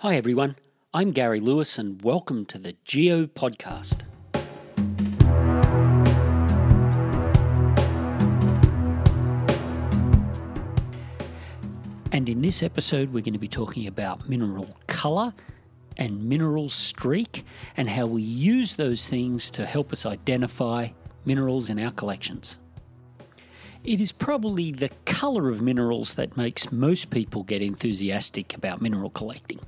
Hi, everyone. I'm Gary Lewis, and welcome to the Geo Podcast. And in this episode, we're going to be talking about mineral colour and mineral streak and how we use those things to help us identify minerals in our collections. It is probably the colour of minerals that makes most people get enthusiastic about mineral collecting.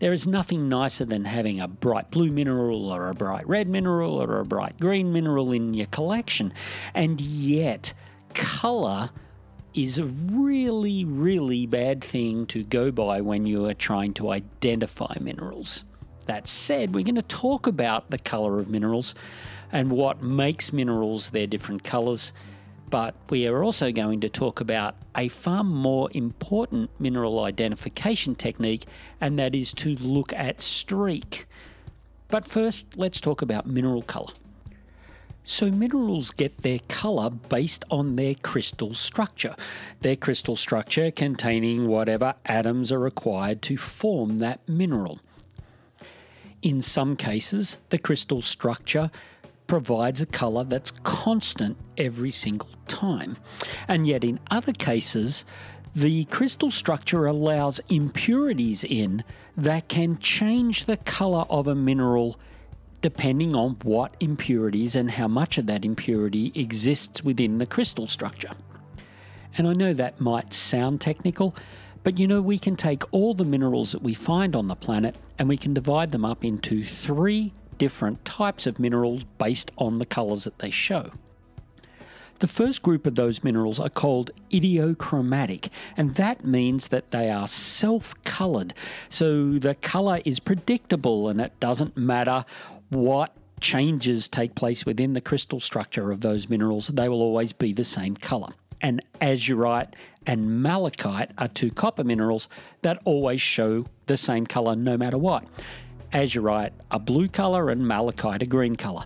There is nothing nicer than having a bright blue mineral or a bright red mineral or a bright green mineral in your collection. And yet, colour is a really, really bad thing to go by when you are trying to identify minerals. That said, we're going to talk about the colour of minerals and what makes minerals their different colours but we are also going to talk about a far more important mineral identification technique, and that is to look at streak. But first, let's talk about mineral colour. So, minerals get their colour based on their crystal structure. Their crystal structure containing whatever atoms are required to form that mineral. In some cases, the crystal structure provides a colour that's constant every single time. And yet, in other cases, the crystal structure allows impurities in that can change the colour of a mineral depending on what impurities and how much of that impurity exists within the crystal structure. And I know that might sound technical, but you know, we can take all the minerals that we find on the planet and we can divide them up into three different types of minerals based on the colours that they show. The first group of those minerals are called idiochromatic, and that means that they are self coloured. So the colour is predictable and it doesn't matter what changes take place within the crystal structure of those minerals, they will always be the same colour. And azurite and malachite are two copper minerals that always show the same colour no matter what azurite a blue colour and malachite a green colour.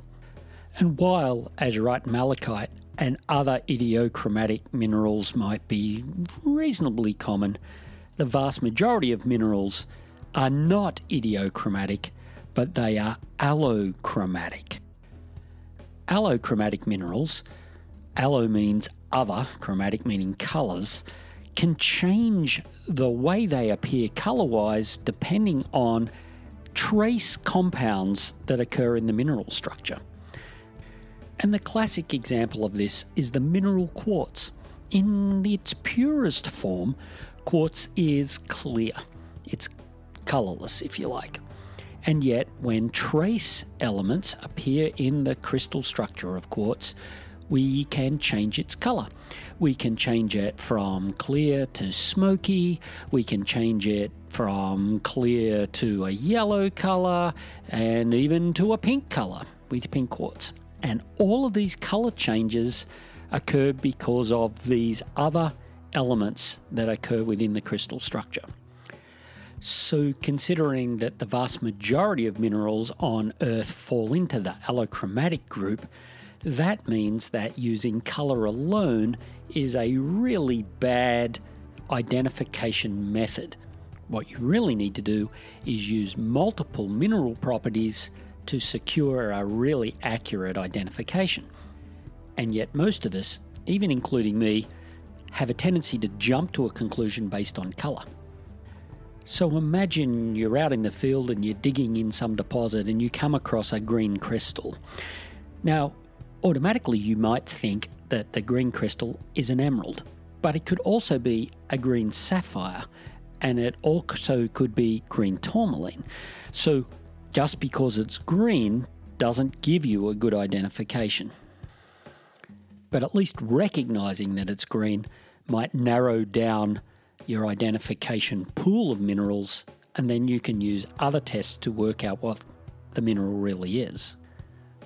And while azurite malachite and other idiochromatic minerals might be reasonably common, the vast majority of minerals are not idiochromatic, but they are allochromatic. Allochromatic minerals, allo means other, chromatic meaning colours, can change the way they appear colour wise depending on trace compounds that occur in the mineral structure. And the classic example of this is the mineral quartz. In its purest form, quartz is clear. It's colourless, if you like. And yet, when trace elements appear in the crystal structure of quartz, we can change its colour. We can change it from clear to smoky. We can change it from clear to a yellow colour and even to a pink colour with pink quartz. And all of these colour changes occur because of these other elements that occur within the crystal structure. So, considering that the vast majority of minerals on Earth fall into the allochromatic group, that means that using colour alone is a really bad identification method. What you really need to do is use multiple mineral properties to secure a really accurate identification. And yet, most of us, even including me, have a tendency to jump to a conclusion based on colour. So imagine you're out in the field and you're digging in some deposit and you come across a green crystal. Now, automatically you might think that the green crystal is an emerald, but it could also be a green sapphire and it also could be green tourmaline. So just because it's green doesn't give you a good identification. But at least recognizing that it's green might narrow down your identification pool of minerals, and then you can use other tests to work out what the mineral really is.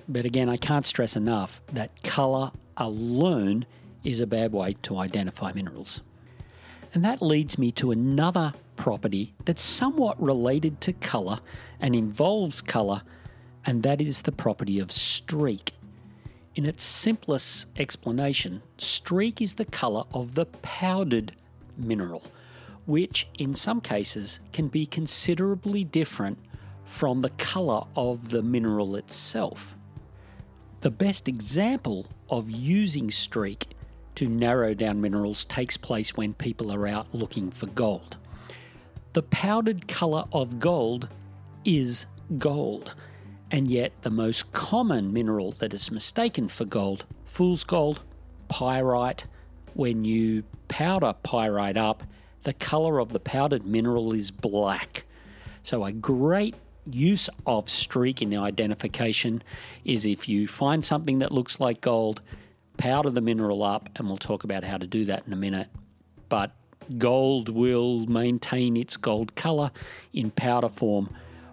But again, I can't stress enough that colour alone is a bad way to identify minerals. And that leads me to another property that's somewhat related to colour and involves colour, and that is the property of streak. In its simplest explanation, streak is the colour of the powdered mineral, which in some cases can be considerably different from the colour of the mineral itself. The best example of using streak to narrow down minerals takes place when people are out looking for gold. The powdered colour of gold is gold, and yet the most common mineral that is mistaken for gold, fool's gold, pyrite, when you powder pyrite up, the colour of the powdered mineral is black. So, a great use of streak in identification is if you find something that looks like gold, powder the mineral up, and we'll talk about how to do that in a minute. But gold will maintain its gold colour in powder form,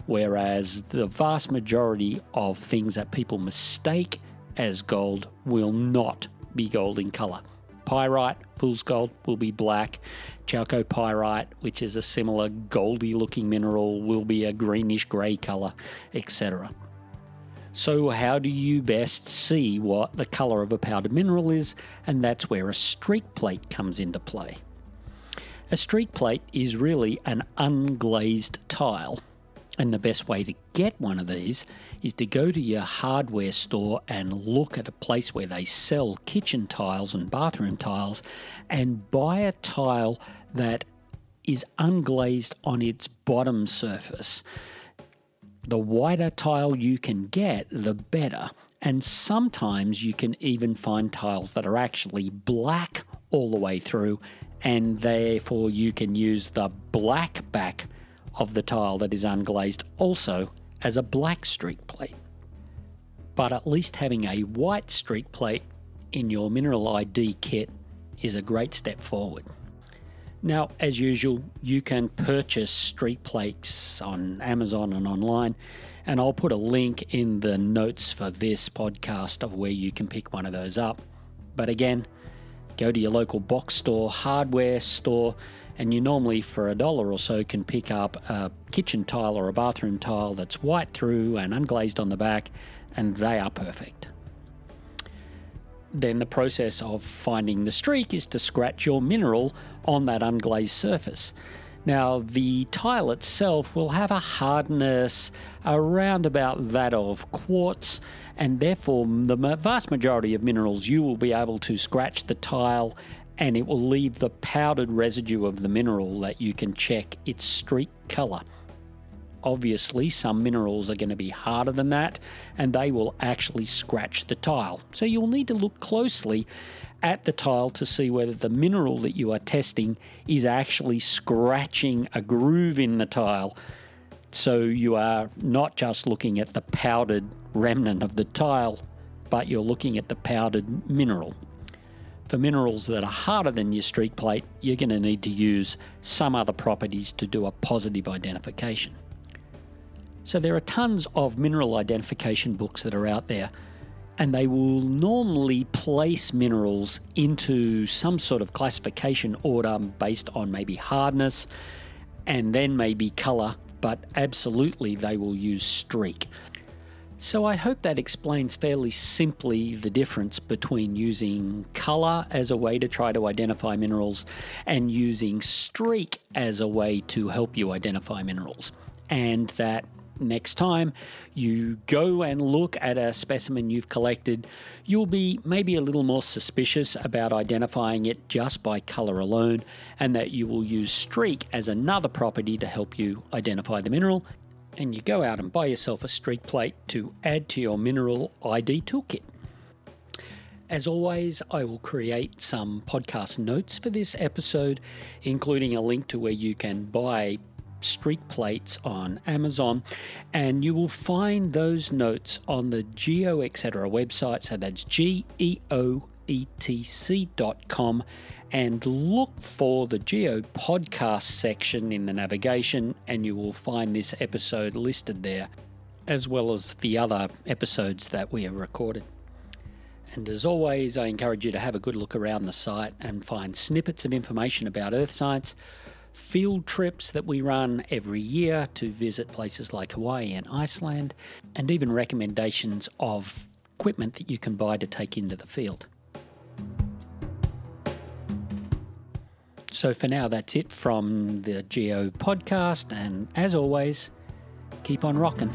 whereas the vast majority of things that people mistake as gold will not be gold in colour. Pyrite, fool's gold, will be black. Chalcopyrite, which is a similar goldy looking mineral, will be a greenish grey colour, etc. So, how do you best see what the colour of a powdered mineral is? And that's where a streak plate comes into play. A streak plate is really an unglazed tile. And the best way to get one of these is to go to your hardware store and look at a place where they sell kitchen tiles and bathroom tiles and buy a tile that is unglazed on its bottom surface. The whiter tile you can get, the better. And sometimes you can even find tiles that are actually black all the way through, and therefore you can use the black back of the tile that is unglazed also as a black streak plate. But at least having a white streak plate in your Mineral ID kit is a great step forward. Now, as usual, you can purchase streak plates on Amazon and online, and I'll put a link in the notes for this podcast of where you can pick one of those up. But again, go to your local box store, hardware store, and you normally, for a dollar or so, can pick up a kitchen tile or a bathroom tile that's white through and unglazed on the back, and they are perfect then the process of finding the streak is to scratch your mineral on that unglazed surface. Now, the tile itself will have a hardness around about that of quartz, and therefore, the vast majority of minerals you will be able to scratch the tile and it will leave the powdered residue of the mineral that you can check its streak colour. Obviously, some minerals are going to be harder than that and they will actually scratch the tile. So you'll need to look closely at the tile to see whether the mineral that you are testing is actually scratching a groove in the tile. So you are not just looking at the powdered remnant of the tile, but you're looking at the powdered mineral. For minerals that are harder than your streak plate, you're going to need to use some other properties to do a positive identification. So there are tons of mineral identification books that are out there, and they will normally place minerals into some sort of classification order based on maybe hardness and then maybe colour, but absolutely they will use streak. So I hope that explains fairly simply the difference between using colour as a way to try to identify minerals and using streak as a way to help you identify minerals. And that next time you go and look at a specimen you've collected, you'll be maybe a little more suspicious about identifying it just by colour alone, and that you will use streak as another property to help you identify the mineral. And you go out and buy yourself a streak plate to add to your mineral ID toolkit. As always, I will create some podcast notes for this episode, including a link to where you can buy streak plates on Amazon, and you will find those notes on the Geo Etc. website. So that's G E O E T C dot com, and look for the Geo podcast section in the navigation, and you will find this episode listed there, as well as the other episodes that we have recorded. And as always, I encourage you to have a good look around the site and find snippets of information about earth science field trips that we run every year to visit places like Hawaii and Iceland, and even recommendations of equipment that you can buy to take into the field. So for now, that's it from the Geo podcast. And as always, keep on rocking.